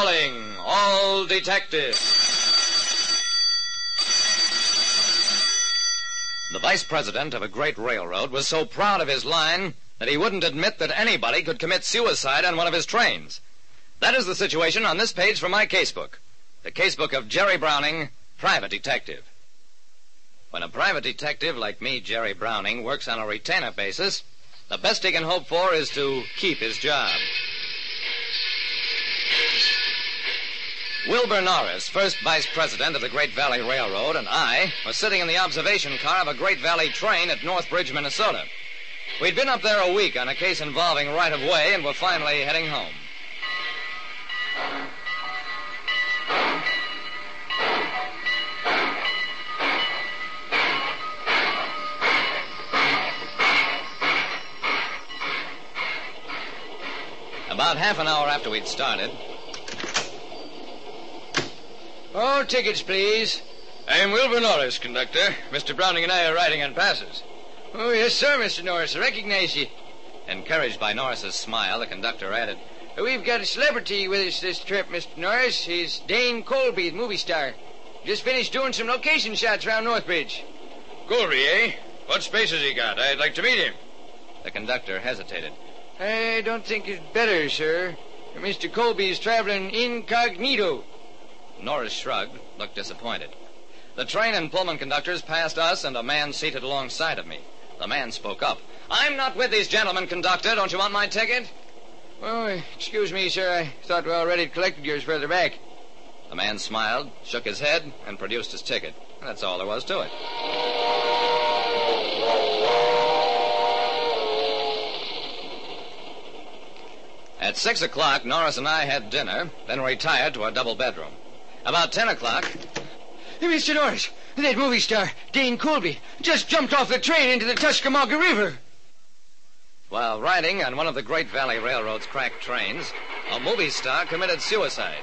Calling all detectives. The vice president of a great railroad was so proud of his line that he wouldn't admit that anybody could commit suicide on one of his trains. That is the situation on this page from my casebook. The casebook of Jerry Browning, private detective. When a private detective like me, Jerry Browning, works on a retainer basis, the best he can hope for is to keep his job. Wilbur Norris, first vice president of the Great Valley Railroad, and I were sitting in the observation car of a Great Valley train at Northbridge, Minnesota. We'd been up there a week on a case involving right of way and were finally heading home. About half an hour after we'd started, All tickets, please. I am Wilbur Norris, conductor. Mr. Browning and I are riding on passes. Oh, yes, sir, Mr. Norris. I recognize you. encouraged by Norris's smile, the conductor added, We've got a celebrity with us this trip, Mr. Norris. He's Dane Colby, the movie star. Just finished doing some location shots around Northbridge. Colby, eh? What space has he got? I'd like to meet him. The conductor hesitated. I don't think it's better, sir. Mr. Colby's traveling incognito. Norris shrugged, looked disappointed. The train and Pullman conductors passed us and a man seated alongside of me. The man spoke up. I'm not with these gentlemen, conductor. Don't you want my ticket? Oh, excuse me, sir. I thought we already collected yours further back. The man smiled, shook his head, and produced his ticket. That's all there was to it. At six o'clock, Norris and I had dinner, then retired to our double bedroom. About ten o'clock, Hey, Mr. Norris, that movie star, Dane Colby, just jumped off the train into the Tuscaloosa River. while riding on one of the Great Valley Railroad's cracked trains, a movie star committed suicide.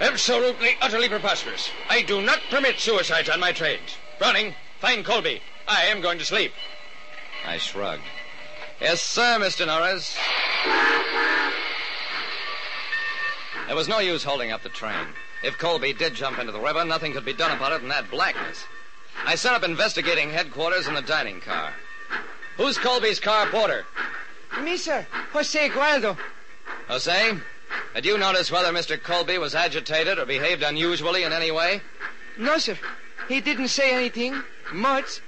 Absolutely, utterly preposterous. I do not permit suicides on my trains. Browning, find Colby. I am going to sleep. I shrugged. Yes, sir, Mr. Norris. There was no use holding up the train. If Colby did jump into the river, nothing could be done about it in that blackness. I set up investigating headquarters in the dining car. Who's Colby's car porter? Me, sir. Jose Gualdo. Jose, had you noticed whether Mr. Colby was agitated or behaved unusually in any way? No, sir. He didn't say anything. Much.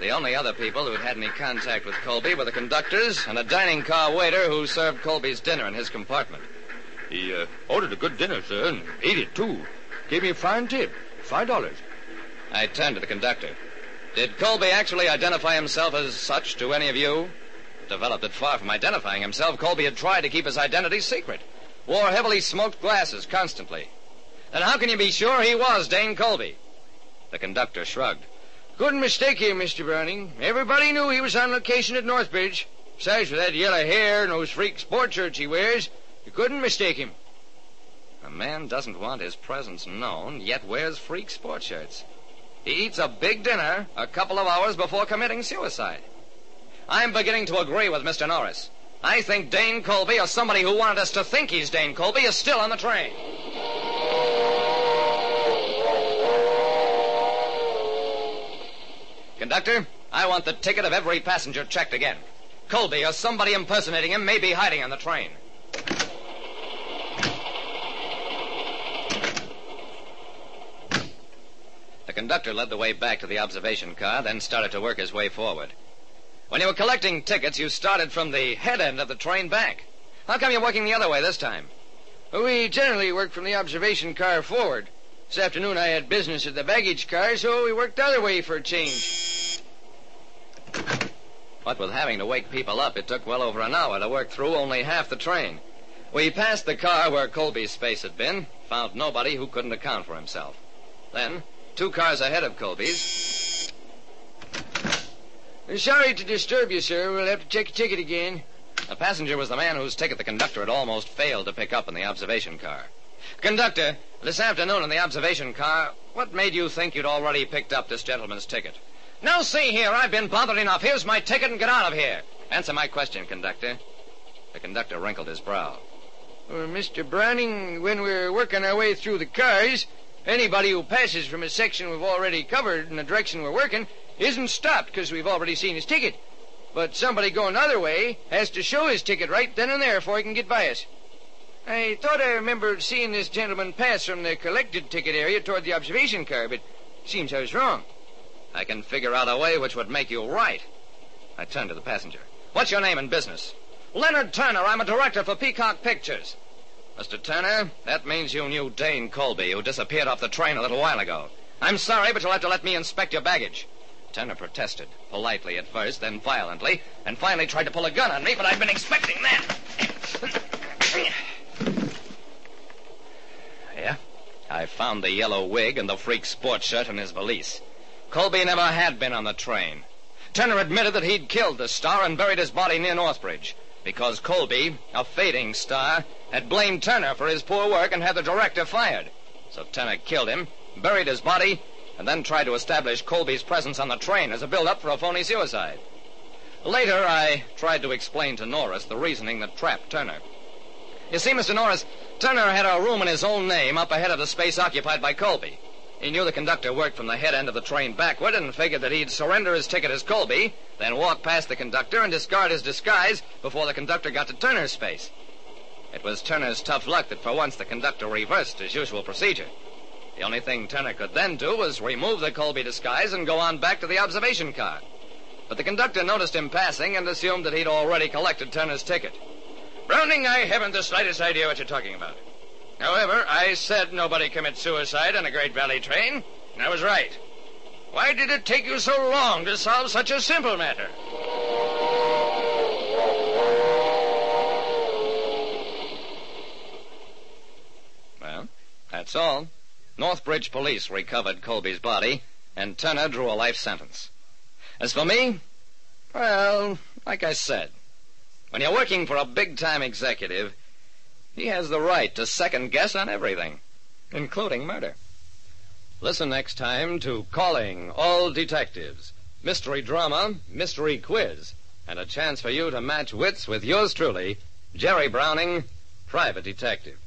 The only other people who'd had any contact with Colby were the conductors and a dining car waiter who served Colby's dinner in his compartment. He uh, ordered a good dinner, sir, and ate it, too. Gave me a fine tip. Five dollars. I turned to the conductor. Did Colby actually identify himself as such to any of you? Developed that far from identifying himself, Colby had tried to keep his identity secret. Wore heavily smoked glasses constantly. Then how can you be sure he was Dane Colby? The conductor shrugged. Couldn't mistake him, Mr. Browning. Everybody knew he was on location at Northbridge. Besides, with that yellow hair and those freak sport shirts he wears, you couldn't mistake him. A man doesn't want his presence known, yet wears freak sport shirts. He eats a big dinner a couple of hours before committing suicide. I'm beginning to agree with Mr. Norris. I think Dane Colby, or somebody who wanted us to think he's Dane Colby, is still on the train. Conductor, I want the ticket of every passenger checked again. Colby or somebody impersonating him may be hiding on the train. Conductor led the way back to the observation car, then started to work his way forward. When you were collecting tickets, you started from the head end of the train back. How come you're working the other way this time? We generally work from the observation car forward. This afternoon I had business at the baggage car, so we worked the other way for a change. What with having to wake people up, it took well over an hour to work through only half the train. We passed the car where Colby's space had been, found nobody who couldn't account for himself. Then, two cars ahead of Colby's, Sorry to disturb you, sir. We'll have to check your ticket again. The passenger was the man whose ticket the conductor had almost failed to pick up in the observation car. Conductor, this afternoon in the observation car, what made you think you'd already picked up this gentleman's ticket? Now, see here, I've been bothered enough. Here's my ticket and get out of here. Answer my question, conductor. The conductor wrinkled his brow. Well, Mr. Browning, when we're working our way through the cars, anybody who passes from a section we've already covered in the direction we're working isn't stopped because we've already seen his ticket. But somebody going the other way has to show his ticket right then and there before he can get by us. I thought I remembered seeing this gentleman pass from the collected ticket area toward the observation car, but seems I was wrong. I can figure out a way which would make you right. I turned to the passenger. What's your name and business? Leonard Turner. I'm a director for Peacock Pictures. Mr. Turner, that means you knew Dane Colby, who disappeared off the train a little while ago. I'm sorry, but you'll have to let me inspect your baggage. Turner protested, politely at first, then violently, and finally tried to pull a gun on me, but I'd been expecting that. yeah, I found the yellow wig and the freak sports shirt in his valise. Colby never had been on the train. Turner admitted that he'd killed the star and buried his body near Northbridge because Colby, a fading star, had blamed Turner for his poor work and had the director fired. So Turner killed him, buried his body, and then tried to establish Colby's presence on the train as a build-up for a phony suicide. Later, I tried to explain to Norris the reasoning that trapped Turner. You see, Mr. Norris, Turner had a room in his own name up ahead of the space occupied by Colby. He knew the conductor worked from the head end of the train backward and figured that he'd surrender his ticket as Colby, then walk past the conductor and discard his disguise before the conductor got to Turner's space. It was Turner's tough luck that for once the conductor reversed his usual procedure. The only thing Turner could then do was remove the Colby disguise and go on back to the observation car. But the conductor noticed him passing and assumed that he'd already collected Turner's ticket. Browning, I haven't the slightest idea what you're talking about. However, I said nobody commits suicide on a Great Valley train, and I was right. Why did it take you so long to solve such a simple matter? Well, that's all. Northbridge police recovered Colby's body, and Turner drew a life sentence. As for me, well, like I said, when you're working for a big-time executive, he has the right to second guess on everything, including murder. Listen next time to Calling All Detectives. Mystery drama, mystery quiz, and a chance for you to match wits with yours truly, Jerry Browning, private detective.